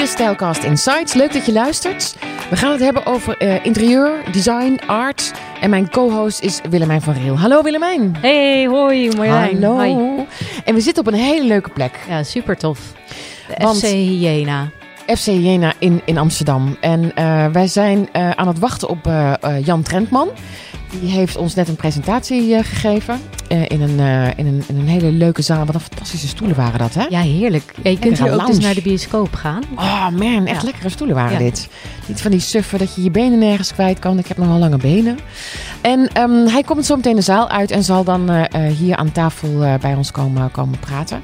Dit is Stylecast Insights. Leuk dat je luistert. We gaan het hebben over eh, interieur, design, art. En mijn co-host is Willemijn van Reel. Hallo Willemijn. Hey, hoi Marjolein. Hallo. En we zitten op een hele leuke plek. Ja, super tof. De Want- FC Hyena. FC Jena in, in Amsterdam. En eh, wij zijn eh, aan het wachten op Jan Trentman. Die heeft ons net een presentatie eh, gegeven. eh, in, een, eh, in, een, in een hele leuke zaal. Wat een fantastische stoelen waren dat, hè? Ja, heerlijk. Ja, je kunt hier ook dus naar de bioscoop gaan. Oh man, echt Ja. lekkere stoelen waren Ja. dit. Niet van die suffen dat je je benen nergens kwijt kan. Ik heb nogal lange benen. En ehm, hij komt zo meteen de zaal uit en zal dan hier aan tafel bij ons komen, komen praten.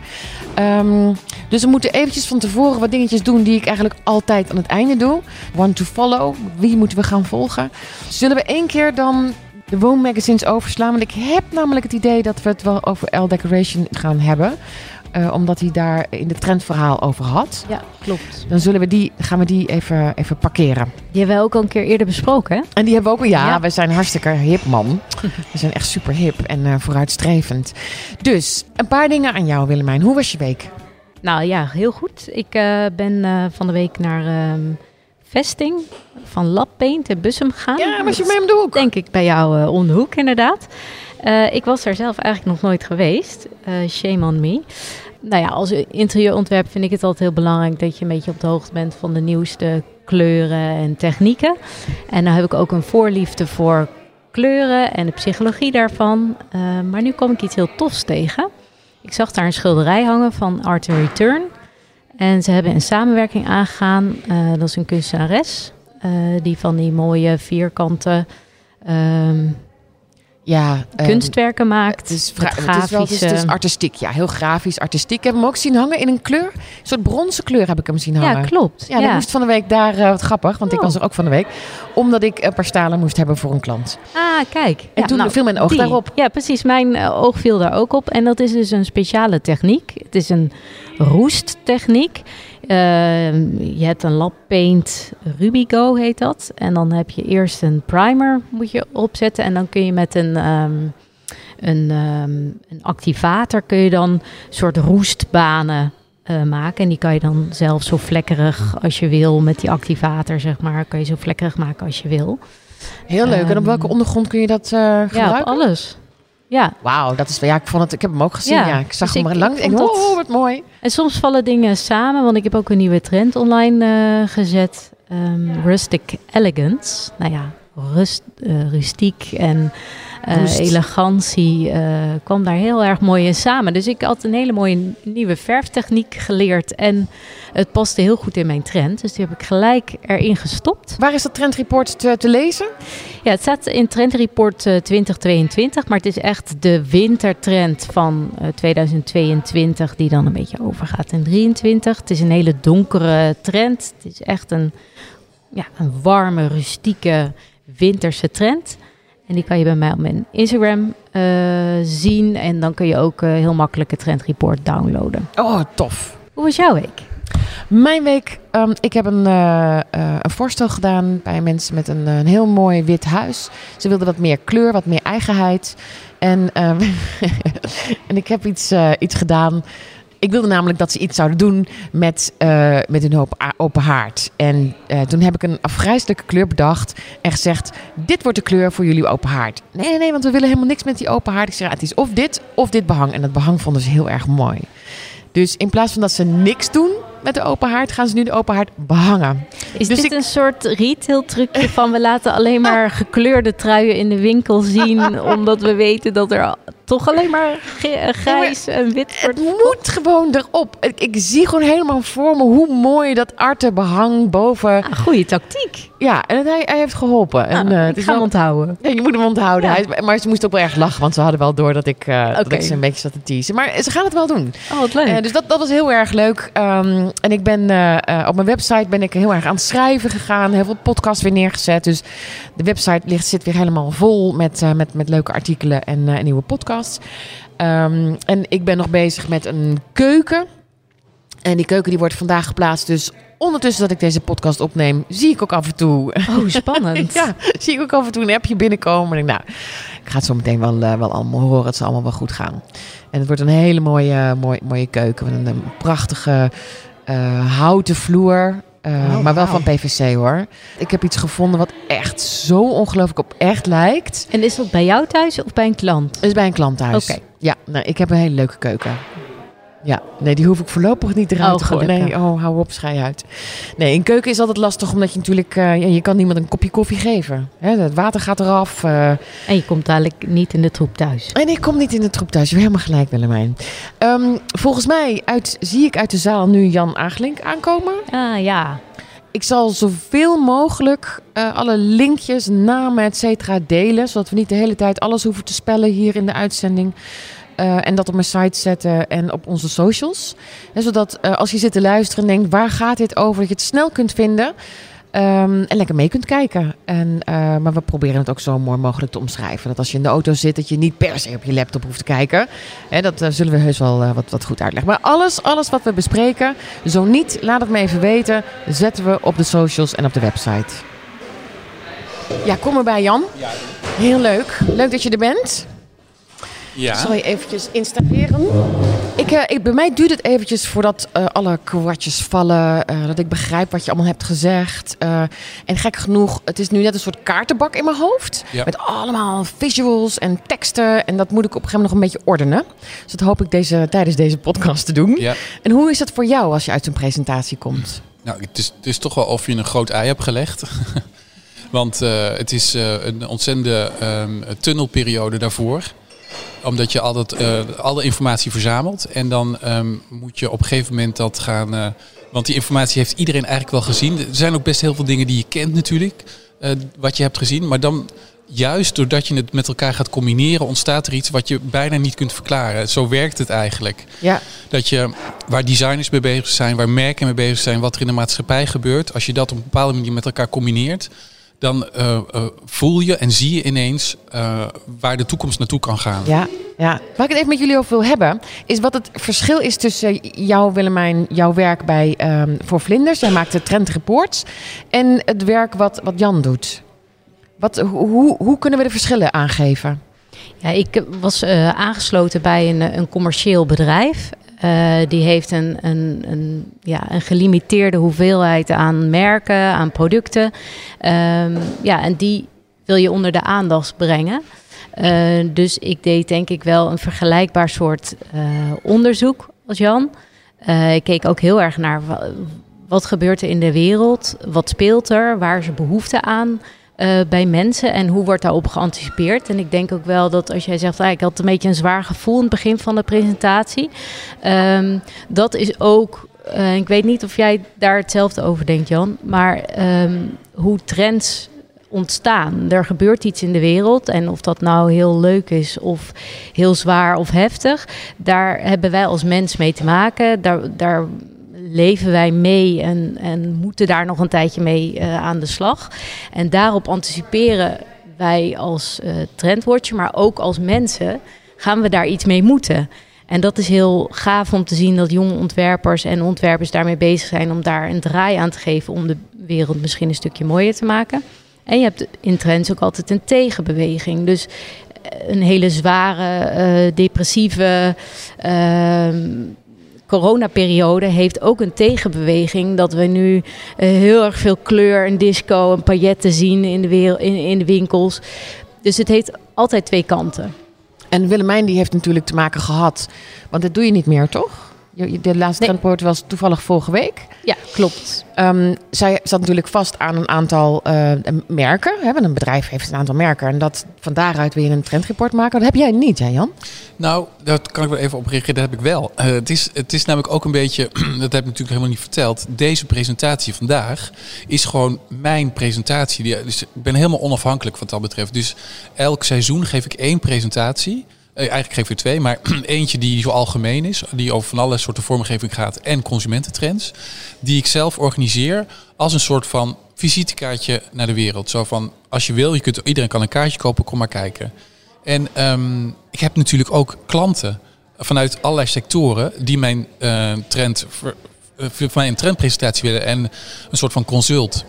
Ehm, dus we moeten eventjes van tevoren wat dingetjes doen die ik eigenlijk altijd aan het einde doe. One to follow. Wie moeten we gaan volgen? Zullen we één keer dan de woonmagazines overslaan? Want ik heb namelijk het idee dat we het wel over L Decoration gaan hebben. Eh, omdat hij daar in het trendverhaal over had. Ja, klopt. Dan zullen we die, gaan we die even, even parkeren. Die hebben we ook al een keer eerder besproken, hè? En die hebben we ook al. Ja, Ja. we zijn hartstikke hip, man. we zijn echt super hip en eh, vooruitstrevend. Dus, een paar dingen aan jou, Willemijn. Hoe was je week? Nou ja, heel goed. Ik eh, ben van de week naar ehm, vesting van Lab Paint in Bussum gegaan. Ja, was je mee om de hoek? Denk ik bij jou om de hoek, inderdaad. Eh, ik was daar zelf eigenlijk nog nooit geweest. Eh, shame on me. Nou ja, als interieurontwerp vind ik het altijd heel belangrijk dat je een beetje op de hoogte bent van de nieuwste kleuren en technieken. En dan heb ik ook een voorliefde voor kleuren en de psychologie daarvan. Maar nu kom ik iets heel tofs tegen. Ik zag daar een schilderij hangen van Art Return. En ze hebben een samenwerking aangegaan. Eh, dat is een kunstenares eh, die van die mooie vierkante ehm, Ja, ehm, kunstwerken maakt. Vra- het, is wel, artistiek, ja, heel grafisch, artistiek. Ik heb hem ook zien hangen in een kleur. Een soort bronzen kleur heb ik hem zien hangen. Ja, klopt. Ja, dat moest van de week daar, eh, wat grappig, want ik Oh. was er ook van de week. Omdat ik een paar stalen moest hebben voor een klant. Ah, kijk. En Ja, toen nou, viel mijn oog die. daarop. Ja, precies. Mijn eh, oog viel daar ook op. En dat is dus een speciale techniek. Het is een roesttechniek. Eh, je hebt een lab paint Rubigo heet dat. En dan heb je eerst een primer moet je opzetten. En dan kun je met een, ehm, een, ehm, een activator kun je dan soort roestbanen eh, maken. En die kan je dan zelf zo vlekkerig als je wil met die activator, zeg maar. Kan je zo vlekkerig maken als je wil. Heel leuk. en op Ehm, welke ondergrond kun je dat Ja, gebruiken? op alles. Ja, Wauw, dat is ja, ik vond het. Ik heb hem ook gezien. Ja, Ja, ik zag dus hem ik- maar lang. ik oh, wat mooi. en soms vallen dingen samen, want ik heb ook een nieuwe trend online eh, gezet. Ehm, rustic elegance. Nou ja, rust, eh, rustiek en eh, Roest. elegantie eh, kwam daar heel erg mooi in samen. Dus ik had een hele mooie nieuwe verftechniek geleerd en het paste heel goed in mijn trend. Dus die heb ik gelijk erin gestopt. Waar is dat trendreport te, te lezen? Ja, het staat in Trendreport eh, 2022, maar het is echt de wintertrend van eh, 2022 die dan een beetje overgaat in 23. Het is een hele donkere trend. Het is echt een, ja, een warme, rustieke, winterse trend. En die kan je bij mij op mijn Instagram eh, zien. En dan kun je ook eh, heel makkelijk het Trendreport downloaden. Oh, tof. Hoe was jouw week? Mijn week, ehm, ik heb een, eh, een voorstel gedaan bij mensen met een, een heel mooi wit huis. Ze wilden wat meer kleur, wat meer eigenheid. En, ehm, en ik heb iets, iets gedaan. Ik wilde namelijk dat ze iets zouden doen met, eh, met hun hoop open haard. En eh, toen heb ik een afgrijzelijke kleur bedacht en gezegd: Dit wordt de kleur voor jullie open haard. Nee, nee, nee, want we willen helemaal niks met die open haard. Ik zeg: "Ja, Het is of dit of dit behang. En dat behang vonden ze heel erg mooi. Dus in plaats van dat ze niks doen met de open haard, gaan ze nu de open haard behangen. Is Dus dit ik- een soort retail trucje van we laten alleen maar gekleurde truien in de winkel zien, omdat we weten dat er toch alleen maar grijs en wit Het moet gewoon erop. Ik, ik zie gewoon helemaal voor me hoe mooi dat arte behang boven. Ah, goede tactiek. Ja, en hij, hij heeft geholpen. En, Nou, eh, het ik is ga hem onthouden. Ja, je moet hem onthouden. Ja. Hij maar ze moest ook wel erg lachen, want ze hadden wel door dat ik, eh, dat Oké. ik ze een beetje zat te teasen. Maar ze gaan het wel doen. Oh, wat leuk. Eh, dus dat, dat was heel erg leuk. Ehm, en ik ben eh, eh, op mijn website ben ik heel erg aan het schrijven gegaan. Heel veel podcasts weer neergezet. Dus de website ligt, zit weer helemaal vol met, eh, met, met leuke artikelen en, eh, en nieuwe podcasts. Ehm, en ik ben nog bezig met een keuken. En die keuken die wordt vandaag geplaatst. Dus ondertussen dat ik deze podcast opneem, zie ik ook af en toe oh, spannend. ja, zie ik ook af en toe een appje binnenkomen. En ik, nou, ik ga het zo meteen wel, eh, wel allemaal horen. Het zal allemaal wel goed gaan. En het wordt een hele mooie, mooie, mooie keuken. Met een, een prachtige eh, houten vloer. Eh, Oh, maar wel van PVC hoor. Ik heb iets gevonden wat echt zo ongelooflijk op echt lijkt. En is dat bij jou thuis of bij een klant? Het is bij een klant thuis. Oké. Ja, nee, ik heb een hele leuke keuken. Ja, nee, die hoef ik voorlopig niet eruit Oh, te gooien. Nee, oh, hou op, schei uit. Nee, een keuken is altijd lastig omdat je natuurlijk... eh, ja, je kan niemand een kopje koffie geven. Hè, het water gaat eraf. eh, En je komt dadelijk niet in de troep thuis. en ik kom niet in de troep thuis. Je hebt helemaal gelijk, Willemijn. Ehm, volgens mij uit, zie ik uit de zaal nu Jan Agelink aankomen. Ah ja, Ik zal zoveel mogelijk eh, alle linkjes, namen, et cetera delen. Zodat we niet de hele tijd alles hoeven te spellen hier in de uitzending. Eh, en dat op mijn site zetten en op onze socials. Zodat eh, als je zit te luisteren en denkt, waar gaat dit over? Dat je het snel kunt vinden. ehm, en lekker mee kunt kijken. En, eh, maar we proberen het ook zo mooi mogelijk te omschrijven. Dat als je in de auto zit, dat je niet per se op je laptop hoeft te kijken. Hè, dat zullen we heus wel wat, wat goed uitleggen. Maar alles, alles wat we bespreken, zo niet, laat het me even weten. Zetten we op de socials en op de website. Ja, kom erbij Jan. Heel leuk. Leuk dat je er bent. Ja. Zal je eventjes installeren. Ik, eh, ik, bij mij duurt het eventjes voordat eh, alle kwartjes vallen. eh, dat ik begrijp wat je allemaal hebt gezegd. En gek genoeg, het is nu net een soort kaartenbak in mijn hoofd. Ja. Met allemaal visuals en teksten. En dat moet ik op een gegeven moment nog een beetje ordenen. Dus dat hoop ik deze, tijdens deze podcast te doen. ja. En hoe is het voor jou als je uit zo'n presentatie komt? Nou, het is, het is toch wel of je een groot ei hebt gelegd. Want het is een ontzettende ehm, tunnelperiode daarvoor. Omdat je altijd eh, alle informatie verzamelt. En dan ehm, moet je op een gegeven moment dat gaan... eh, want die informatie heeft iedereen eigenlijk wel gezien. Er zijn ook best heel veel dingen die je kent natuurlijk. eh, wat je hebt gezien. Maar dan juist doordat je het met elkaar gaat combineren... ontstaat er iets wat je bijna niet kunt verklaren. Zo werkt het eigenlijk. Ja, Dat je, waar designers mee bezig zijn, waar merken mee bezig zijn, wat er in de maatschappij gebeurt, als je dat op een bepaalde manier met elkaar combineert, dan eh, eh, voel je en zie je ineens eh, waar de toekomst naartoe kan gaan. ja, ja. Waar ik het even met jullie over wil hebben, is wat het verschil is tussen jou, Willemijn, jouw werk bij ehm, voor Vlinders. Jij maakt de trendreports. En het werk wat, wat Jan doet. Wat, hoe, hoe kunnen we de verschillen aangeven? Ja, ik was eh, aangesloten bij een, een commercieel bedrijf. Eh, die heeft een, een, een, ja, een gelimiteerde hoeveelheid aan merken, aan producten. Ehm, ja, en die wil je onder de aandacht brengen. Eh, dus ik deed denk ik wel een vergelijkbaar soort eh, onderzoek als Jan. Ik keek ook heel erg naar wa- wat gebeurt er in de wereld, wat speelt er, waar is behoefte aan eh, bij mensen en hoe wordt daarop geanticipeerd. En ik denk ook wel dat als jij zegt, ah, ik had een beetje een zwaar gevoel in het begin van de presentatie, Ehm, dat is ook, eh, ik weet niet of jij daar hetzelfde over denkt, Jan, maar ehm, hoe trends ontstaan. Er gebeurt iets in de wereld en of dat nou heel leuk is of heel zwaar of heftig, daar hebben wij als mens mee te maken. Daar, daar leven wij mee en, en moeten daar nog een tijdje mee eh, aan de slag. En daarop anticiperen wij als eh trendwatcher, maar ook als mensen, gaan we daar iets mee moeten. En dat is heel gaaf om te zien dat jonge ontwerpers en ontwerpers daarmee bezig zijn om daar een draai aan te geven om de wereld misschien een stukje mooier te maken. En je hebt in trends ook altijd een tegenbeweging. Dus eh, een hele zware, depressieve ehm, coronaperiode heeft ook een tegenbeweging. Dat we nu eh, heel erg veel kleur en disco en pailletten zien in de, wereld, in, in de winkels. Dus het heeft altijd twee kanten. En Willemijn die heeft natuurlijk te maken gehad, want dat doe je niet meer, toch? De laatste Nee. trendpoort was toevallig vorige week. Ja, klopt. Ehm, zij zat natuurlijk vast aan een aantal eh, merken. Hè? Want een bedrijf heeft een aantal merken. En dat van daaruit wil je een trendreport maken. Dat heb jij niet, hè Jan? Nou, daar kan ik wel even op reageren. Dat heb ik wel. Eh, het, is, het is namelijk ook een beetje, dat heb ik natuurlijk helemaal niet verteld. Deze presentatie vandaag is gewoon mijn presentatie. Die- Dus ik ben helemaal onafhankelijk wat dat betreft. Dus elk seizoen geef ik één presentatie. Eh, eigenlijk geef ik er twee, maar eentje die zo algemeen is. Die over van alle soorten vormgeving gaat en consumententrends. Die ik zelf organiseer als een soort van visitekaartje naar de wereld. Zo van, als je wil, je kunt, iedereen kan een kaartje kopen, kom maar kijken. En ehm, ik heb natuurlijk ook klanten vanuit allerlei sectoren die mijn eh, trend ver- eh, van mij trendpresentatie willen en een soort van consult.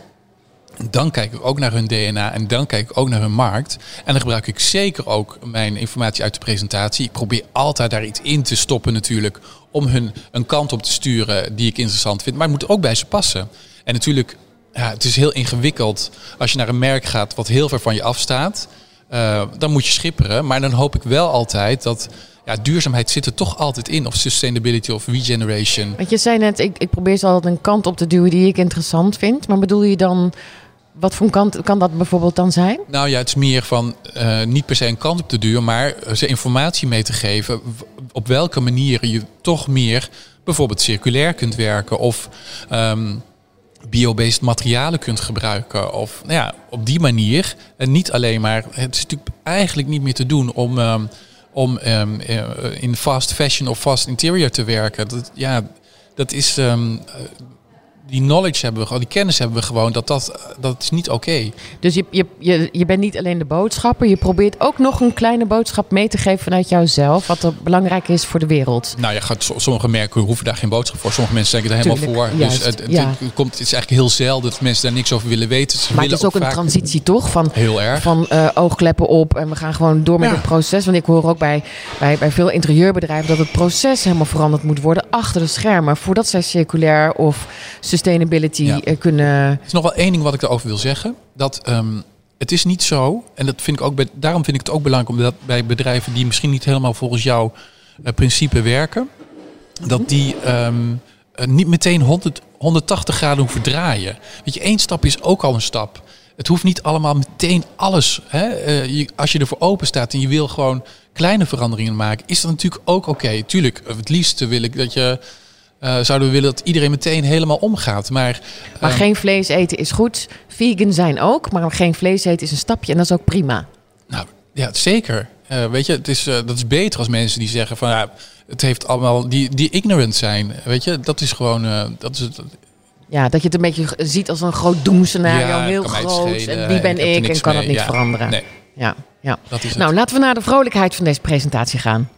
Dan kijk ik ook naar hun DNA en dan kijk ik ook naar hun markt. En dan gebruik ik zeker ook mijn informatie uit de presentatie. Ik probeer altijd daar iets in te stoppen natuurlijk om hun een kant op te sturen die ik interessant vind. Maar het moet ook bij ze passen. En natuurlijk, ja, het is heel ingewikkeld als je naar een merk gaat wat heel ver van je afstaat. Uh, dan moet je schipperen. Maar dan hoop ik wel altijd dat ja, duurzaamheid zit er toch altijd in. Of sustainability of regeneration. Want je zei net, ik, ik probeer ze altijd een kant op te duwen die ik interessant vind. Maar bedoel je dan, wat voor een kant kan dat bijvoorbeeld dan zijn? Nou ja, het is meer van uh, niet per se een kant op te duwen, maar ze informatie mee te geven. Op welke manier je toch meer bijvoorbeeld circulair kunt werken. Of um, biobased materialen kunt gebruiken. Of nou ja, op die manier. En niet alleen maar. Het is natuurlijk eigenlijk niet meer te doen om, um, om um, in fast fashion of fast interior te werken. Dat, ja, dat is. Die knowledge hebben we gewoon, die kennis hebben we gewoon, dat, dat, dat is niet oké. Dus je, je, je, je bent niet alleen de boodschapper, je probeert ook nog een kleine boodschap mee te geven vanuit jouzelf, wat er belangrijk is voor de wereld. Nou ja, sommige merken hoeven daar geen boodschap voor. Sommige mensen denken er helemaal voor. dus het, het, ja. het, komt, het is eigenlijk heel zelden dat mensen daar niks over willen weten. Ze maar het is ook, een transitie toch? Van, heel erg. Van uh, oogkleppen op en we gaan gewoon door met ja. het proces. Want ik hoor ook bij, bij, bij veel interieurbedrijven dat het proces helemaal veranderd moet worden achter de schermen. Voordat zij circulair of sustainability ja. kunnen. Er is nog wel één ding wat ik erover wil zeggen. Dat um, het is niet zo, en dat vind ik ook bij, daarom vind ik het ook belangrijk omdat bij bedrijven die misschien niet helemaal volgens jouw uh, principe werken, dat die um, uh, niet meteen 100, 180 graden hoeven draaien. Weet je, één stap is ook al een stap. Het hoeft niet allemaal meteen alles. Hè? Uh, je, als je ervoor open staat en je wil gewoon kleine veranderingen maken, is dat natuurlijk ook oké. Okay. Tuurlijk, het liefste wil ik dat je uh, zouden we willen dat iedereen meteen helemaal omgaat. Maar, maar um, geen vlees eten is goed. Vegan zijn ook, maar geen vlees eten is een stapje en dat is ook prima. Nou ja, zeker. Uh, weet je, het is, dat is beter als mensen die zeggen van ja, het heeft allemaal die, die ignorant zijn. Weet je, dat is gewoon. dat is het, ja, dat je het een beetje ziet als een groot doemscenario, ja, heel groot. En wie ben ik, ik en kan mee. het niet ja, veranderen. Nee. Ja, ja. nou, laten we naar de vrolijkheid van deze presentatie gaan.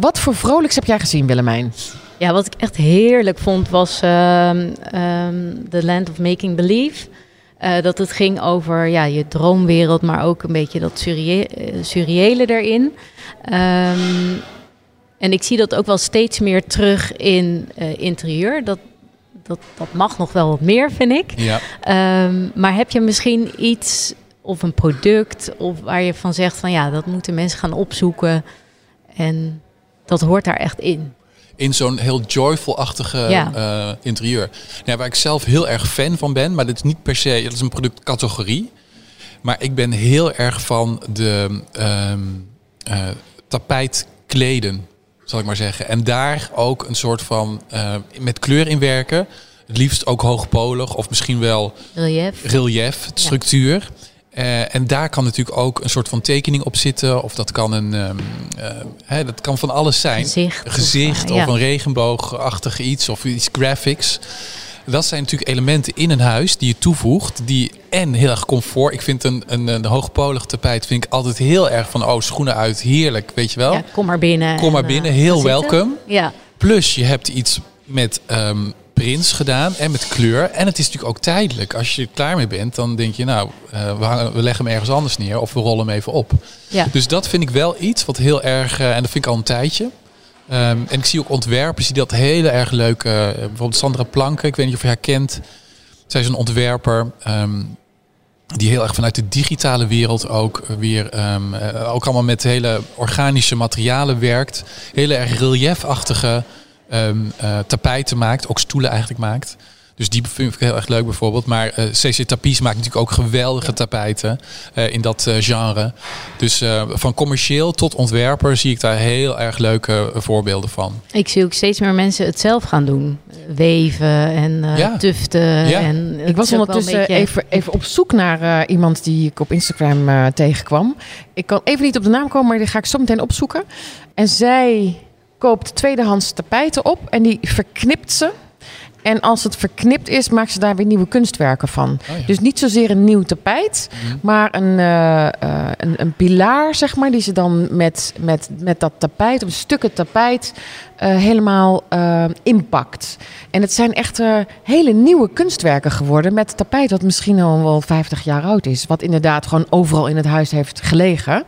Wat voor vrolijks heb jij gezien, Willemijn? Ja, wat ik echt heerlijk vond was um, um, The Land of Making Believe. Uh, dat het ging over ja, je droomwereld, maar ook een beetje dat surreële, surreële erin. Um, en ik zie dat ook wel steeds meer terug in uh, interieur. Dat, dat, dat mag nog wel wat meer, vind ik. Ja. maar heb je misschien iets of een product of waar je van zegt van ja, dat moeten mensen gaan opzoeken. En dat hoort daar echt in in zo'n heel joyful-achtige ja. uh, interieur. Nou, waar ik zelf heel erg fan van ben, maar dat is niet per se, dat is een productcategorie. Maar ik ben heel erg van de um, uh, tapijtkleden, zal ik maar zeggen. En daar ook een soort van uh, met kleur in werken. Het liefst ook hoogpolig of misschien wel relief, relief structuur. Uh, en daar kan natuurlijk ook een soort van tekening op zitten. Of dat kan een. Um, uh, hè, dat kan van alles zijn. Gezicht. Gezicht of, ja. of een regenboogachtig iets of iets graphics. Dat zijn natuurlijk elementen in een huis die je toevoegt. Die en heel erg comfort. Ik vind een, een, een hoogpolig tapijt vind ik altijd heel erg van oh schoenen uit. Heerlijk, weet je wel. Ja, kom maar binnen. Kom maar binnen. Heel welkom. Ja. Plus je hebt iets met um, prints gedaan en met kleur. En het is natuurlijk ook tijdelijk. Als je er klaar mee bent, dan denk je, nou, uh, we, hangen, we, leggen hem ergens anders neer of we rollen hem even op. Ja. Dus dat vind ik wel iets wat heel erg, uh, en dat vind ik al een tijdje. Um, en ik zie ook ontwerpers die dat heel erg leuk, uh, bijvoorbeeld Sandra Planken, ik weet niet of je haar kent. Zij is een ontwerper. Um, die heel erg vanuit de digitale wereld ook weer um, ook allemaal met hele organische materialen werkt. Hele erg reliefachtige um, uh, tapijten maakt, ook stoelen eigenlijk maakt. Dus die vind ik heel erg leuk bijvoorbeeld. Maar uh, CC Tapies maakt natuurlijk ook geweldige ja. tapijten uh, in dat uh, genre. Dus van commercieel tot ontwerper zie ik daar heel erg leuke voorbeelden van. Ik zie ook steeds meer mensen het zelf gaan doen. Weven en ja. tuften. Ja. En ik was ondertussen beetje... even, even op zoek naar iemand die ik op Instagram tegenkwam. Ik kan even niet op de naam komen, maar die ga ik zo meteen opzoeken. En zij koopt tweedehands tapijten op en die verknipt ze. En als het verknipt is, maakt ze daar weer nieuwe kunstwerken van. Oh ja. Dus niet zozeer een nieuw tapijt, mm. maar een, uh, uh, een, een, pilaar, zeg maar, die ze dan met, met, met dat tapijt, of stukken tapijt, helemaal inpakt. En het zijn echt eh, hele nieuwe kunstwerken geworden met tapijt wat misschien al wel 50 jaar oud is. Wat inderdaad gewoon overal in het huis heeft gelegen.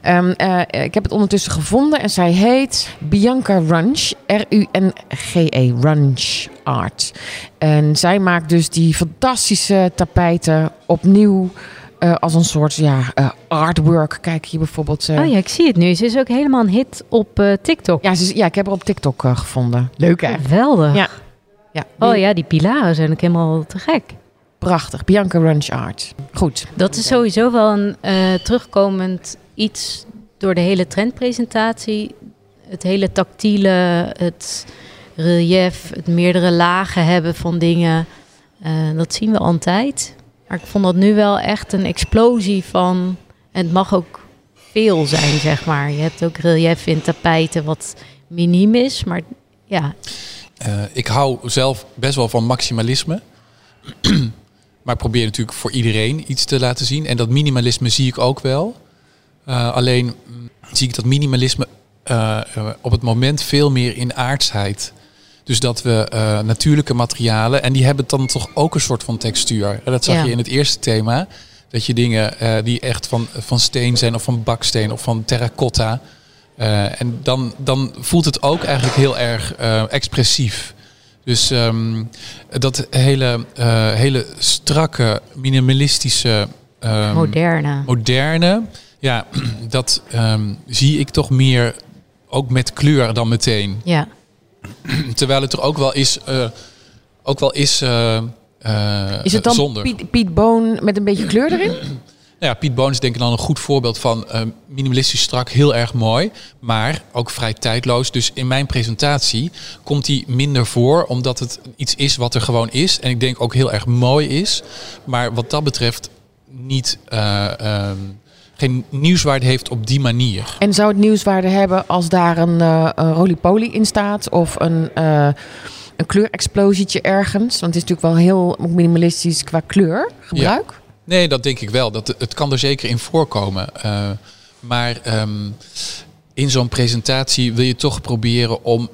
Ehm, eh, ik heb het ondertussen gevonden en zij heet Bianca Runch, R-U-N-G-E, Runch Art. En zij maakt dus die fantastische tapijten opnieuw eh, als een soort ja, eh, artwork. Kijk hier bijvoorbeeld. eh, Oh ja, ik zie het nu. Ze is ook helemaal een hit op eh, TikTok. ja, ze is- ja, ik heb haar op TikTok eh, gevonden. Leuk hè? Geweldig. Ja. Ja, Oh ja, die pilaren zijn ook helemaal te gek. prachtig. Bianca Runch Art. Goed. Dat is sowieso wel een eh, terugkomend iets door de hele trendpresentatie. Het hele tactiele, het relief, het meerdere lagen hebben van dingen. Eh, dat zien we altijd. Maar ik vond dat nu wel echt een explosie van... En het mag ook veel zijn, zeg maar. Je hebt ook relief in tapijten wat miniem is. Maar ja, Eh, ik hou zelf best wel van maximalisme. maar ik probeer natuurlijk voor iedereen iets te laten zien. En dat minimalisme zie ik ook wel. Eh, alleen mm, zie ik dat minimalisme eh, op het moment veel meer in aardsheid. Dus dat we eh, natuurlijke materialen, en die hebben dan toch ook een soort van textuur. En dat zag Ja. je in het eerste thema. Dat je dingen eh, die echt van, van steen zijn, of van baksteen, of van terracotta. eh, en dan, dan voelt het ook eigenlijk heel erg expressief. Dus ehm, dat hele, hele strakke, minimalistische, ehm, moderne. moderne, ja, dat ehm, zie ik toch meer ook met kleur dan meteen. Ja, Terwijl het er ook wel is, eh, ook wel is, eh, eh, Is het dan zonder. Piet, Piet Boon met een beetje kleur erin? Nou ja, Piet Boon is denk ik dan een goed voorbeeld van minimalistisch strak, heel erg mooi, maar ook vrij tijdloos. Dus in mijn presentatie komt hij minder voor, omdat het iets is wat er gewoon is. En ik denk ook heel erg mooi is, maar wat dat betreft niet, eh, ehm, geen nieuwswaarde heeft op die manier. En zou het nieuwswaarde hebben als daar een, eh een roly-poly in staat of een, eh een kleurexplosietje ergens? Want het is natuurlijk wel heel minimalistisch qua kleurgebruik. Nee, dat denk ik wel. Dat, het kan er zeker in voorkomen. Eh, maar ehm, in zo'n presentatie wil je toch proberen om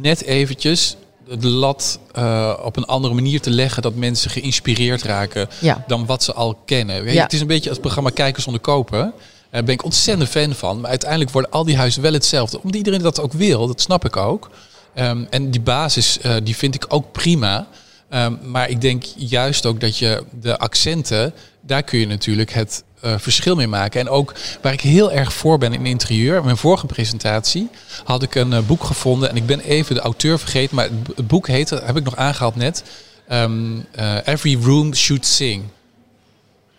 net eventjes de lat eh, op een andere manier te leggen dat mensen geïnspireerd raken Ja. dan wat ze al kennen. Weet je, Ja. Het is een beetje als het programma Kijken zonder kopen. Daar ben ik ontzettend fan van. Maar uiteindelijk worden al die huizen wel hetzelfde. Omdat iedereen dat ook wil, dat snap ik ook. Ehm, en die basis, eh, die vind ik ook prima. Ehm, maar ik denk juist ook dat je de accenten, daar kun je natuurlijk het eh, verschil mee maken. En ook waar ik heel erg voor ben in interieur, mijn vorige presentatie had ik een eh, boek gevonden. En ik ben even de auteur vergeten, maar het, boek heette, heb ik nog aangehaald net, ehm, eh, Every Room Should Sing.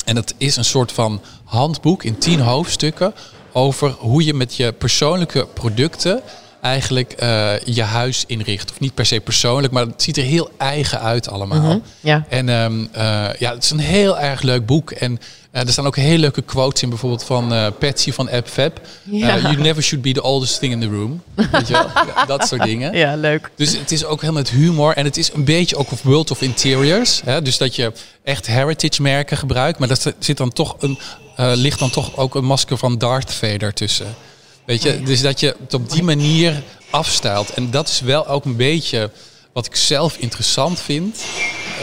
En dat is een soort van handboek in tien hoofdstukken over hoe je met je persoonlijke producten eigenlijk eh, je huis inricht. Of niet per se persoonlijk, maar het ziet er heel eigen uit allemaal. Mhm, ja. En ehm, eh, ja, het is een heel erg leuk boek. En eh, er staan ook hele leuke quotes in, bijvoorbeeld van Patsy van AppFab. Ja. You never should be the oldest thing in the room. Weet je wel? Ja, dat soort dingen. ja, leuk. Dus het is ook heel met humor. En het is een beetje ook of World of Interiors. Hè? Dus dat je echt heritage merken gebruikt. Maar dat zit dan toch een, ligt dan toch ook een masker van Darth Vader tussen. Weet je, dus dat je het op die manier afstijlt. En dat is wel ook een beetje wat ik zelf interessant vind.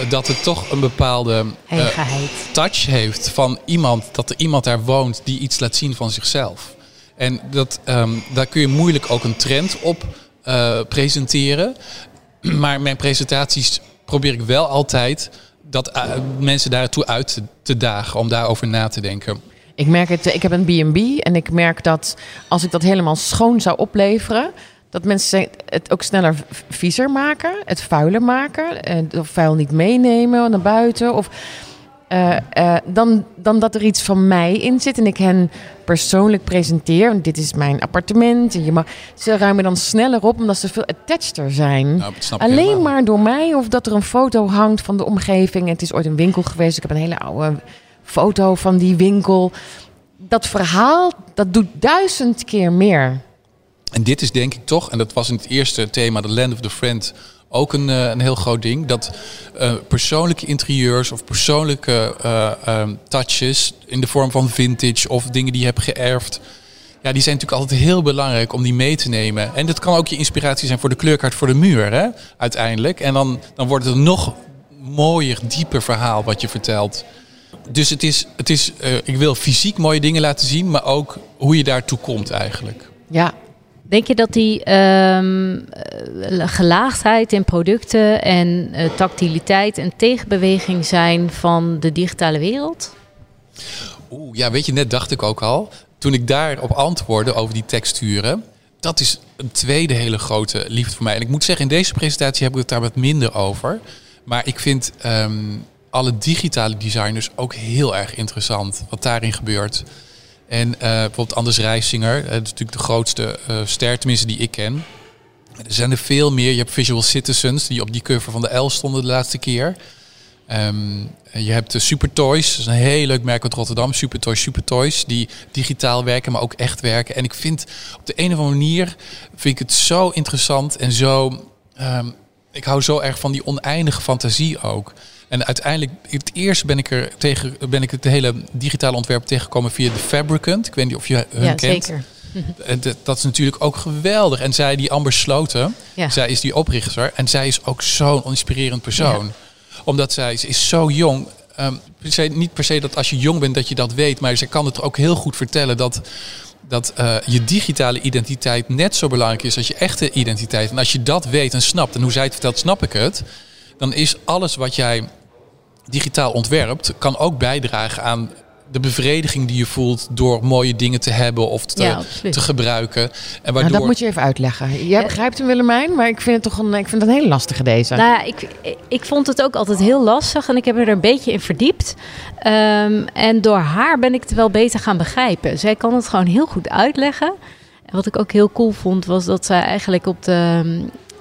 eh, Dat het toch een bepaalde eh, touch heeft van iemand, dat er iemand daar woont die iets laat zien van zichzelf. En dat, ehm, daar kun je moeilijk ook een trend op eh, presenteren. Maar mijn presentaties probeer ik wel altijd dat mensen daartoe uit te, te dagen om daarover na te denken. Ik merk het, ik heb een B&B en ik merk dat als ik dat helemaal schoon zou opleveren, dat mensen het ook sneller viezer maken, het vuiler maken, en of vuil niet meenemen naar buiten. Of, eh, eh, dan, dan dat er iets van mij in zit en ik hen persoonlijk presenteer. Want dit is mijn appartement. En je mag, ze ruimen dan sneller op omdat ze veel attacheder zijn. Nou, Alleen maar door mij of dat er een foto hangt van de omgeving. Het is ooit een winkel geweest. Ik heb een hele oude foto van die winkel. Dat verhaal, dat doet duizend keer meer. En dit is denk ik toch, en dat was in het eerste thema, The Land of the Friend, ook een, eh, een heel groot ding. Dat eh, persoonlijke interieurs of persoonlijke eh, ehm, touches in de vorm van vintage of dingen die je hebt geërfd. Ja, die zijn natuurlijk altijd heel belangrijk om die mee te nemen. En dat kan ook je inspiratie zijn voor de kleurkaart voor de muur, hè? uiteindelijk. En dan, dan wordt het een nog mooier, dieper verhaal wat je vertelt. Dus het is, het is uh, ik wil fysiek mooie dingen laten zien, maar ook hoe je daartoe komt eigenlijk. Ja. Denk je dat die um, gelaagdheid in producten en uh, tactiliteit en tegenbeweging zijn van de digitale wereld? Oeh, ja, weet je, net dacht ik ook al. Toen ik daarop antwoordde over die texturen, dat is een tweede hele grote liefde voor mij. En ik moet zeggen, in deze presentatie heb ik het daar wat minder over. Maar ik vind um, alle digitale designers ook heel erg interessant wat daarin gebeurt. En uh, bijvoorbeeld Anders Reisinger, dat is natuurlijk de grootste uh, ster, tenminste die ik ken. Er zijn er veel meer. Je hebt Visual Citizens, die op die cover van de L stonden de laatste keer. Um, je hebt de Super Toys, dat is een heel leuk merk uit Rotterdam. Super Toys, Super Toys, die digitaal werken, maar ook echt werken. En ik vind op de een of andere manier vind ik het zo interessant en zo. Um, ik hou zo erg van die oneindige fantasie ook. En uiteindelijk, het eerst ben ik er tegen, ben ik het hele digitale ontwerp tegengekomen via de Fabricant. Ik weet niet of je hun ja, kent. Zeker. Dat is natuurlijk ook geweldig. En zij, die Amber Sloten, ja. zij is die oprichter. En zij is ook zo'n inspirerend persoon. Ja. Omdat zij ze is zo jong. Um, niet per se dat als je jong bent dat je dat weet. Maar zij kan het ook heel goed vertellen dat dat uh, je digitale identiteit net zo belangrijk is als je echte identiteit. En als je dat weet en snapt, en hoe zij het vertelt, snap ik het. Dan is alles wat jij digitaal ontwerpt, kan ook bijdragen aan de bevrediging die je voelt door mooie dingen te hebben of te, ja, te gebruiken. En waardoor... Nou, dat moet je even uitleggen. Jij begrijpt hem Willemijn, maar ik vind het toch een, ik vind het een hele lastige deze. Nou ik, ik vond het ook altijd heel lastig en ik heb er een beetje in verdiept. Um, en door haar ben ik het wel beter gaan begrijpen. Zij kan het gewoon heel goed uitleggen. En wat ik ook heel cool vond, was dat zij eigenlijk op de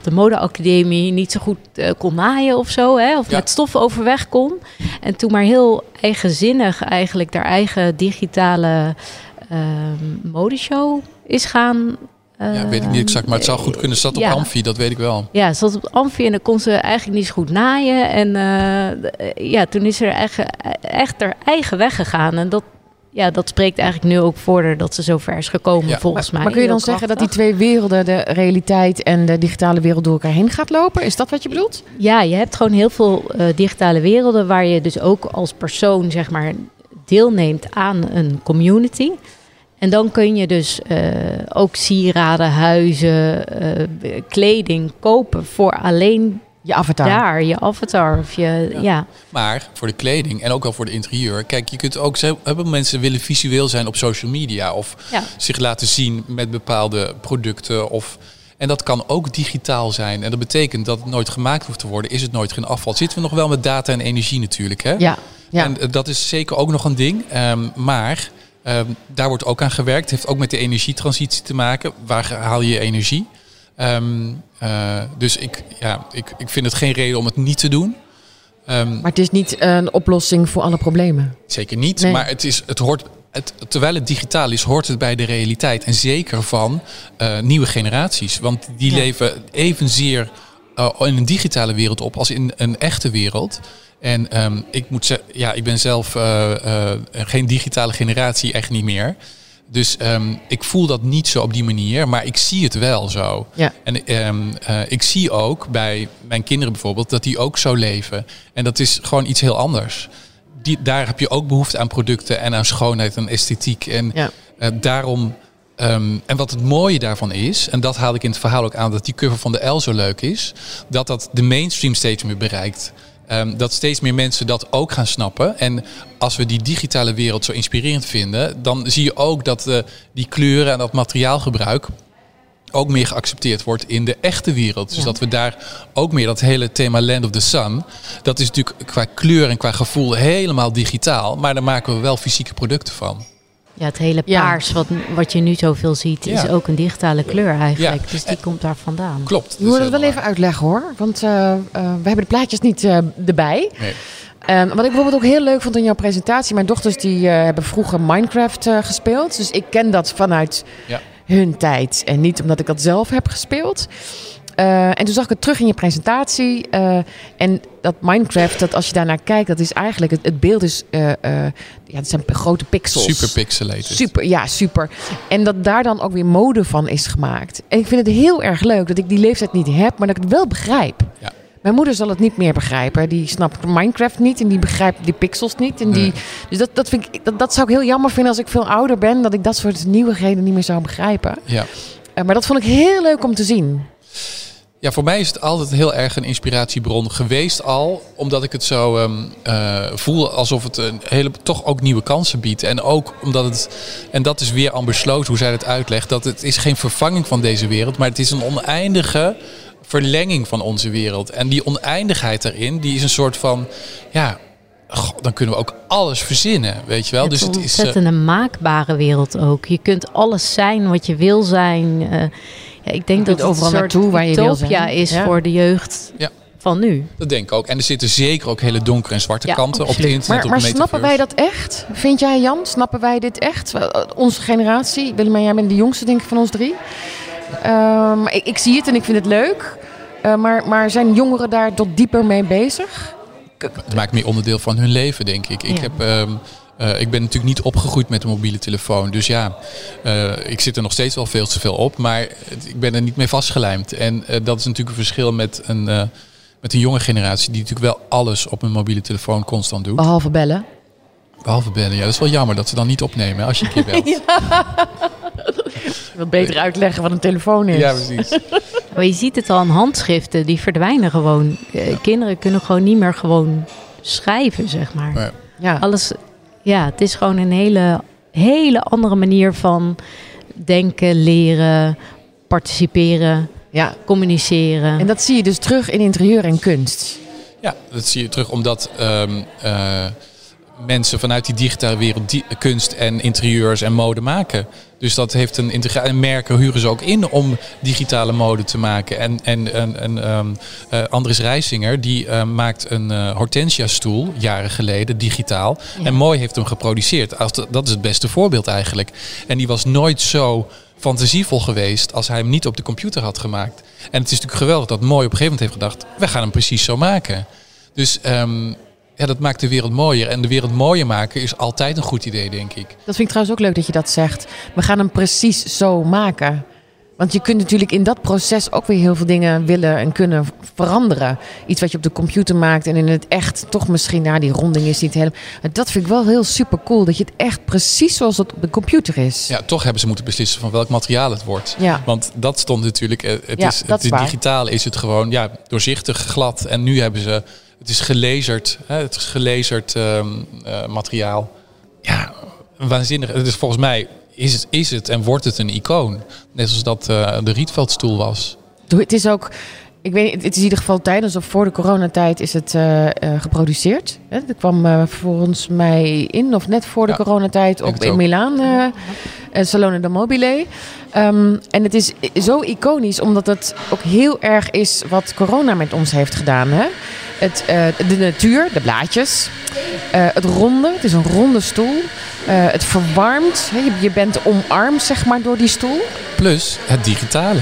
de modeacademie niet zo goed uh, kon naaien of zo. Hè? Of met stof overweg kon. En toen maar heel eigenzinnig eigenlijk haar eigen digitale uh, modeshow is gaan uh, ja, weet ik niet exact, maar het zou goed kunnen. Ze zat op Amfi, dat weet ik wel. Ja, ze zat op Amfi en dan kon ze eigenlijk niet zo goed naaien. En uh, ja, toen is ze er echt, echt haar eigen weg gegaan. En dat, ja, dat spreekt eigenlijk nu ook voor dat ze zo ver is gekomen, volgens mij. Maar kun je dan zeggen dat die twee werelden, de realiteit en de digitale wereld, door elkaar heen gaat lopen? Is dat wat je bedoelt? Ja, je hebt gewoon heel veel uh, digitale werelden waar je dus ook als persoon, zeg maar, deelneemt aan een community. En dan kun je dus uh, ook sieraden, huizen, uh, kleding kopen voor alleen je avatar. Daar, je avatar. Of je, ja. Maar voor de kleding en ook al voor de interieur. Kijk, je kunt ook hebben mensen willen visueel zijn op social media. Of zich laten zien met bepaalde producten. Of, en dat kan ook digitaal zijn. En dat betekent dat het nooit gemaakt hoeft te worden. Is het nooit geen afval. Zitten we nog wel met data en energie natuurlijk. Hè? Ja. ja. En eh, dat is zeker ook nog een ding. Um, maar um, daar wordt ook aan gewerkt. Het heeft ook met de energietransitie te maken. Waar haal je energie? Um, uh, dus ik, ja, ik, ik vind het geen reden om het niet te doen. Um, maar het is niet een oplossing voor alle problemen. Zeker niet, nee. maar het, is, het hoort, het, terwijl het digitaal is, hoort het bij de realiteit. En zeker van uh, nieuwe generaties. Want die ja. leven evenzeer uh, in een digitale wereld op als in een echte wereld. En um, ik moet zeggen, ja, ik ben zelf geen digitale generatie, echt niet meer. Dus um, ik voel dat niet zo op die manier, maar ik zie het wel zo. Ja. En um, uh, ik zie ook bij mijn kinderen bijvoorbeeld dat die ook zo leven. En dat is gewoon iets heel anders. Die, daar heb je ook behoefte aan producten en aan schoonheid en esthetiek. En ja. uh, daarom. Um, en wat het mooie daarvan is, en dat haal ik in het verhaal ook aan, dat die cover van de L zo leuk is, dat dat de mainstream steeds meer bereikt. Um, dat steeds meer mensen dat ook gaan snappen. En als we die digitale wereld zo inspirerend vinden, dan zie je ook dat uh, die kleuren en dat materiaalgebruik ook meer geaccepteerd wordt in de echte wereld. Dus ja. dat we daar ook meer dat hele thema Land of the Sun, dat is natuurlijk qua kleur en qua gevoel helemaal digitaal, maar daar maken we wel fysieke producten van. Ja, het hele paars, ja. wat, wat je nu zoveel ziet, ja. is ook een digitale kleur eigenlijk. Ja. Dus die en, komt daar vandaan. Klopt. Je moet het wel even uitleggen hoor. Want uh, uh, we hebben de plaatjes niet uh, erbij. Nee. Um, wat ik bijvoorbeeld ook heel leuk vond in jouw presentatie. Mijn dochters die hebben vroeger Minecraft gespeeld. Dus ik ken dat vanuit hun tijd. En niet omdat ik dat zelf heb gespeeld. Eh, en toen zag ik het terug in je presentatie. eh, en dat Minecraft, dat als je daarnaar kijkt, dat is eigenlijk... Het, het beeld is... eh, ja, het zijn grote pixels. Super pixelated. Super, ja, super. En dat daar dan ook weer mode van is gemaakt. En ik vind het heel erg leuk dat ik die leeftijd niet heb, maar dat ik het wel begrijp. Ja. Mijn moeder zal het niet meer begrijpen. Die snapt Minecraft niet en die begrijpt die pixels niet. En die, Nee. Dus dat, dat, vind ik, dat, dat zou ik heel jammer vinden als ik veel ouder ben, dat ik dat soort nieuwigheden niet meer zou begrijpen. Ja. Maar dat vond ik heel leuk om te zien. Ja, voor mij is het altijd heel erg een inspiratiebron geweest al. Omdat ik het zo ehm, eh, voel alsof het een hele, toch ook nieuwe kansen biedt. En ook omdat het, en dat is weer Amber Sloot, hoe zij het uitlegt. Dat het is geen vervanging van deze wereld, maar het is een oneindige verlenging van onze wereld. En die oneindigheid daarin, die is een soort van, ja, dan kunnen we ook alles verzinnen, weet je wel. Het dus is het is... eh, een maakbare wereld ook. Je kunt alles zijn wat je wil zijn. Eh, ja, ik denk dat het overal een soort naartoe waar je wil zijn. is Ja. voor de jeugd Ja. van nu. dat denk ik ook. En er zitten zeker ook hele donkere en zwarte Ja, kanten op het internet. Maar, op maar snappen wij dat echt? Vind jij, Jan? Snappen wij dit echt? Eh, Onze generatie, Willem en jij bent de jongste, denk ik, van ons drie. Ehm, ik, ik zie het en ik vind het leuk. Eh, maar, maar zijn jongeren daar tot dieper mee bezig? Het maakt meer onderdeel van hun leven, denk ik. Ik, Ja. heb, ehm, eh, ik ben natuurlijk niet opgegroeid met een mobiele telefoon. Dus ja, eh, ik zit er nog steeds wel veel te veel op. Maar ik ben er niet mee vastgelijmd. En eh, dat is natuurlijk een verschil met een, eh, met een jonge generatie... die natuurlijk wel alles op een mobiele telefoon constant doet. Behalve bellen. Behalve bellen. Ja, dat is wel jammer dat ze dan niet opnemen als je een keer belt. ja. Je wilt beter uitleggen wat een telefoon is. precies. Maar je ziet het al aan handschriften, die verdwijnen gewoon. Kinderen kunnen gewoon niet meer gewoon schrijven, zeg maar. Maar Ja. Alles, ja, het is gewoon een hele, hele andere manier van denken, leren, participeren, ja. communiceren. En dat zie je dus terug in interieur en kunst. Ja, dat zie je terug omdat ehm, eh, mensen vanuit die digitale wereld die, kunst en interieurs en mode maken. Dus dat heeft een integratie. En merken huren ze ook in om digitale mode te maken. En, en, en, en ehm, eh, Andres Reisinger die eh, maakt een eh, Hortensia stoel jaren geleden digitaal. En Mooi heeft hem geproduceerd. Als dat is het beste voorbeeld eigenlijk. En die was nooit zo fantasievol geweest als hij hem niet op de computer had gemaakt. En het is natuurlijk geweldig dat Mooi op een gegeven moment heeft gedacht: we gaan hem precies zo maken. Dus ehm, ja, dat maakt de wereld mooier. En de wereld mooier maken is altijd een goed idee, denk ik. Dat vind ik trouwens ook leuk dat je dat zegt. We gaan hem precies zo maken. Want je kunt natuurlijk in dat proces ook weer heel veel dingen willen en kunnen veranderen. Iets wat je op de computer maakt en in het echt toch misschien na die ronding is niet helemaal. Dat vind ik wel heel super cool. Dat je het echt precies zoals het op de computer is. Ja, toch hebben ze moeten beslissen van welk materiaal het wordt. Ja. Want dat stond natuurlijk, eh, het Ja, is, het is digitaal is het gewoon ja, doorzichtig, glad. En nu hebben ze, het is gelazerd, hè, het is gelazerd ehm, eh, materiaal. Ja, waanzinnig. Het is volgens mij is het, is het en wordt het een icoon. Net zoals dat eh, de Rietveldstoel was. Het is ook, ik weet het is in ieder geval tijdens of voor de coronatijd is het eh, geproduceerd. Hè, Dat kwam volgens mij in, of net voor de Ja, coronatijd, op in. Milaan, Salone de Mobile. Ehm, en het is zo iconisch, omdat het ook heel erg is wat corona met ons heeft gedaan. Hè? Het, eh, de natuur, de blaadjes, eh, het ronde, het is een ronde stoel. Eh, het verwarmt? Je, bent omarmd zeg maar door die stoel. Plus het digitale.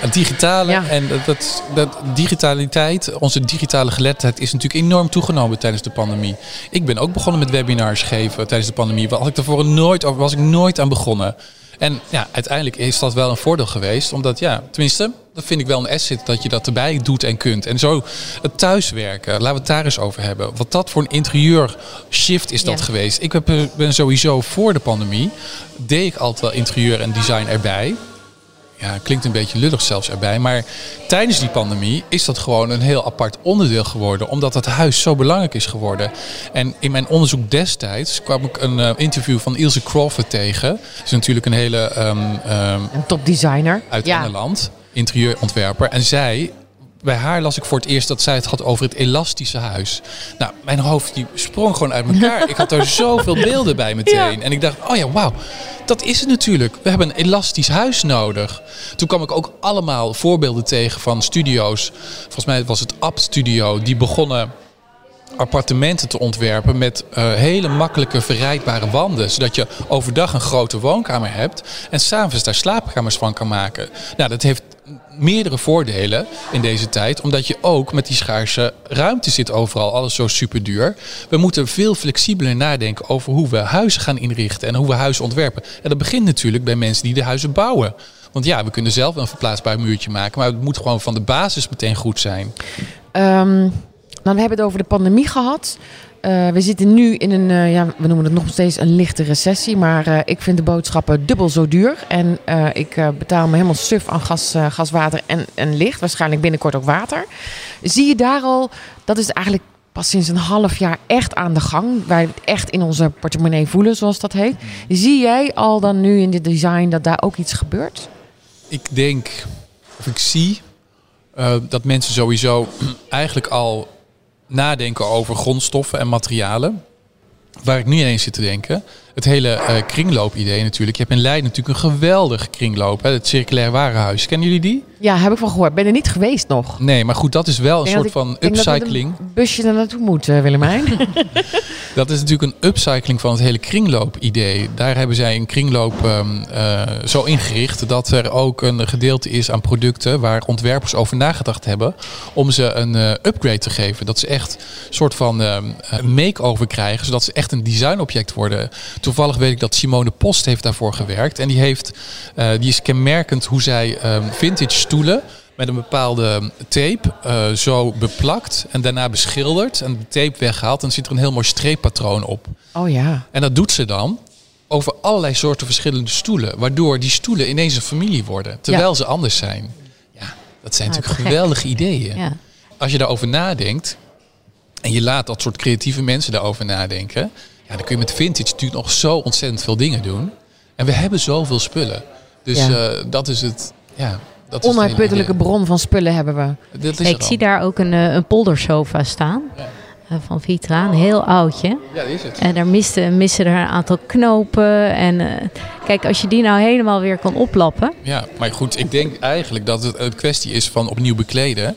Het digitale Ja. en dat, dat, digitaliteit, onze digitale geletterdheid is natuurlijk enorm toegenomen tijdens de pandemie. Ik ben ook begonnen met webinars geven tijdens de pandemie. Waar had ik daarvoor nooit, was ik nooit aan begonnen. En ja, uiteindelijk is dat wel een voordeel geweest. Omdat ja, tenminste, dat vind ik wel een asset dat je dat erbij doet en kunt. En zo het thuiswerken, laten we het daar eens over hebben. Wat dat voor een interieur shift is dat Ja. geweest. Ik heb, eh, ben sowieso voor de pandemie, deed ik altijd wel interieur en design erbij ja, klinkt een beetje lullig zelfs erbij. Maar tijdens die pandemie is dat gewoon een heel apart onderdeel geworden. Omdat het huis zo belangrijk is geworden. En in mijn onderzoek destijds kwam ik een eh, interview van Ilse Crawford tegen. Dat is natuurlijk een hele ehm, ehm, Een topdesigner. uit ja. Engeland, interieurontwerper. En zij, bij haar las ik voor het eerst dat zij het had over het elastische huis. Nou, mijn hoofd die sprong gewoon uit elkaar. ik had daar zoveel beelden bij meteen. En ik dacht, oh ja, wauw, dat is het natuurlijk. We hebben een elastisch huis nodig. Toen kwam ik ook allemaal voorbeelden tegen van studio's. Volgens mij was het Abt Studio, die begonnen appartementen te ontwerpen met eh, hele makkelijke verrijdbare wanden. Zodat je overdag een grote woonkamer hebt en s'avonds daar slaapkamers van kan maken. Nou, dat heeft meerdere voordelen in deze tijd. Omdat je ook met die schaarse ruimte zit overal. Alles zo super duur. We moeten veel flexibeler nadenken over hoe we huizen gaan inrichten. En hoe we huizen ontwerpen. En dat begint natuurlijk bij mensen die de huizen bouwen. Want ja, we kunnen zelf een verplaatsbaar muurtje maken. Maar het moet gewoon van de basis meteen goed zijn. Ehm, nou, we hebben het over de pandemie gehad. Uh, we zitten nu in een, uh, ja, we noemen het nog steeds een lichte recessie. Maar uh, ik vind de boodschappen dubbel zo duur. En ik betaal me helemaal suf aan gas, gas water en, en licht. Waarschijnlijk binnenkort ook water. Zie je daar al, dat is eigenlijk pas sinds een half jaar echt aan de gang. Wij het echt in onze portemonnee voelen, zoals dat heet. Zie jij al dan nu in dit design dat daar ook iets gebeurt? Ik denk, of ik zie, dat mensen sowieso eigenlijk al nadenken over grondstoffen en materialen. Waar ik nu eens zit te denken. Het hele uh, kringloop-idee natuurlijk. Je hebt in Leiden natuurlijk een geweldige kringloop. Hè, het Circulair Warenhuis. Kennen jullie die? Ja, heb ik van gehoord. Ben er niet geweest nog. Nee, maar goed, dat is wel een soort van upcycling. Dat een busje er naartoe moet, uh, Willemijn. dat is natuurlijk een upcycling van het hele kringloop-idee. Daar hebben zij een kringloop um, uh, zo ingericht dat er ook een gedeelte is aan producten waar ontwerpers over nagedacht hebben om ze een uh, upgrade te geven. Dat ze echt een soort van make-over krijgen, zodat ze echt een designobject worden. Toevallig weet ik dat Simone Post heeft daarvoor gewerkt en die heeft, die is kenmerkend hoe zij um, vintage stoelen met een bepaalde tape uh, zo beplakt en daarna beschilderd en de tape weggehaald. Dan zit er een heel mooi streeppatroon op. Oh ja. En dat doet ze dan over allerlei soorten verschillende stoelen. Waardoor die stoelen ineens een familie worden. Terwijl ze anders zijn. Ja, dat zijn natuurlijk geweldige ideeën. Ja. Als je daarover nadenkt en je laat dat soort creatieve mensen daarover nadenken. Ja, dan kun je met vintage natuurlijk nog zo ontzettend veel dingen doen. En we hebben zoveel spullen. Dus ja. uh, dat is het. Ja, dat Onuitputtelijke bron van spullen hebben we. Dat is ik zie daar ook een, een poldersofa staan. Ja. Uh, van Vitra, een heel oudje. Ja, dat is het. En daar misten, missen er een aantal knopen. En uh, kijk, als je die nou helemaal weer kan oplappen. Ja, maar goed, ik denk eigenlijk dat het een kwestie is van opnieuw bekleden.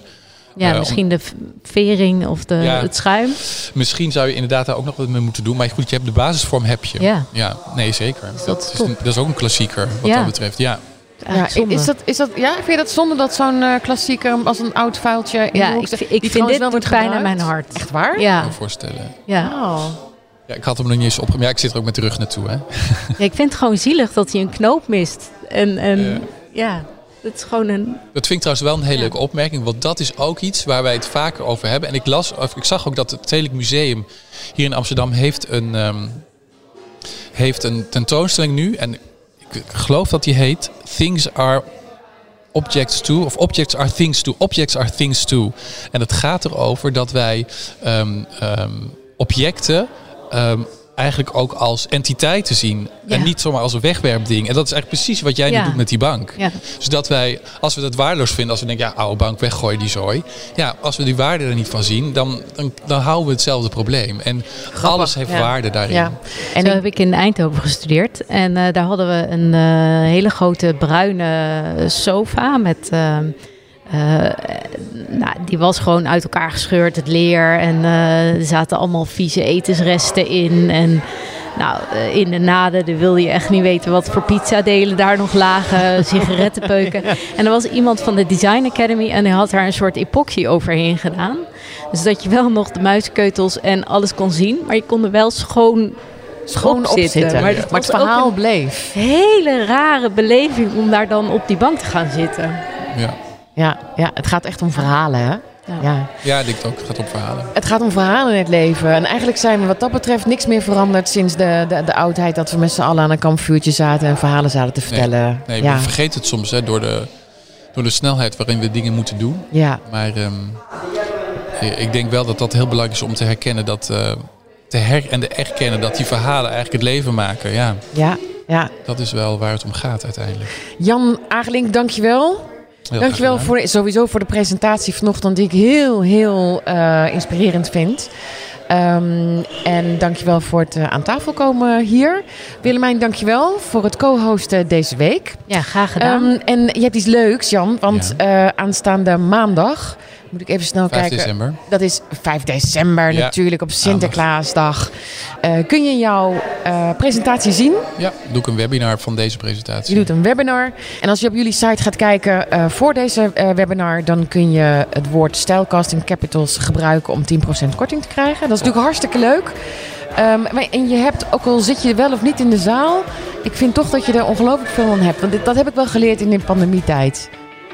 Ja, uh, misschien om... de vering of de, ja, het schuim. Misschien zou je inderdaad daar ook nog wat mee moeten doen. Maar goed, je hebt de basisvorm heb je. Ja, ja nee, zeker. Dat, dat, is een, dat is ook een klassieker wat ja. dat betreft. Ja. Ja, is dat, is dat, ja, vind je dat zonde dat zo'n uh, klassieker als een oud vuiltje in ja, de hoek ik, ik vind dit wel wordt pijn aan mijn hart. Echt waar? Ja. kan me voorstellen. Ja. Oh. Ja, ik had hem nog niet eens op. Ja, ik zit er ook met de rug naartoe. Hè. Ja, ik vind het gewoon zielig dat hij een knoop mist. En, en ja. ja, dat is gewoon een... Dat vind ik trouwens wel een hele leuke opmerking. Want dat is ook iets waar wij het vaker over hebben. En ik las, of ik zag ook dat het Stedelijk Museum hier in Amsterdam heeft een, um, heeft een tentoonstelling nu. En ik geloof dat die heet Things Are Objects To. Of Objects Are Things To. Objects Are Things To. En het gaat erover dat wij um, um, objecten um, eigenlijk ook als entiteiten zien. Ja. En niet zomaar als een wegwerpding. En dat is eigenlijk precies wat jij Ja. nu doet met die bank. Ja. Dus dat wij, als we dat waardeloos vinden, als we denken, ja, oude bank, weggooi die zooi. Ja, als we die waarde er niet van zien, dan, dan, dan houden we hetzelfde probleem. En alles heeft waarde daarin. Ja. En ik- heb ik in Eindhoven gestudeerd. En eh, daar hadden we een eh, hele grote bruine sofa met... eh, eh, nou, die was gewoon uit elkaar gescheurd, het leer. En eh, er zaten allemaal vieze etensresten in. En nou, eh, in de naden dan wilde je echt niet weten wat voor pizzadelen daar nog lagen. sigarettenpeuken. En er was iemand van de Design Academy en die had daar een soort epoxy overheen gedaan. Dus dat je wel nog de muiskeutels en alles kon zien. Maar je kon er wel schoon Schoon op op zitten. zitten. Maar Maar, het was ook verhaal een- bleef. hele rare beleving om daar dan op die bank te gaan zitten. Ja. Ja, ja, het gaat echt om verhalen, hè? Ja. ja, ik denk het ook. Het gaat om verhalen. Het gaat om verhalen in het leven. En eigenlijk zijn we wat dat betreft niks meer veranderd sinds de, de, de oudheid dat we met z'n allen aan een kampvuurtje zaten en verhalen zaten te vertellen. Nee, ja. we vergeten het soms hè, door, de, door de snelheid waarin we dingen moeten doen. ja, Maar ehm, ik denk wel dat dat heel belangrijk is om te herkennen dat... eh, te her en te erkennen dat die verhalen eigenlijk het leven maken. Ja, ja, ja. dat is wel waar het om gaat uiteindelijk. Jan Agelink, dankjewel. Heel Dankjewel voor, sowieso voor de presentatie vanochtend, die ik heel, heel eh, inspirerend vind. Ehm, en dankjewel voor het eh, aan tafel komen hier. Willemijn, dankjewel voor het co-hosten deze week. Ja, graag gedaan. Ehm, en je hebt iets leuks, Jan, want eh, aanstaande maandag Moet ik even snel 5 kijken. december. Dat is 5 december Ja. natuurlijk, op Sinterklaasdag. Eh, kun je jouw eh, presentatie zien? Ja, doe ik een webinar van deze Je presentatie. doet een webinar. En als je op jullie site gaat kijken eh, voor deze webinar, dan kun je het woord Stylecasting Capitals gebruiken om 10% korting te krijgen. Dat is natuurlijk hartstikke leuk. Ehm, en je hebt, ook al zit je wel of niet in de zaal, ik vind toch dat je er ongelooflijk veel aan hebt. Want dit, dat heb ik wel geleerd in de pandemietijd.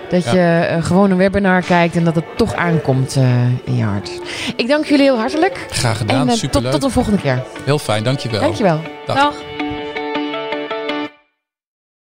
Dat Ja. je eh, gewoon een webinar kijkt en dat het toch aankomt eh, in je hart. Ik dank jullie heel hartelijk. Graag gedaan, en eh, tot, superleuk. tot de volgende keer. Heel fijn, dankjewel. Dankjewel. Dag. Dag.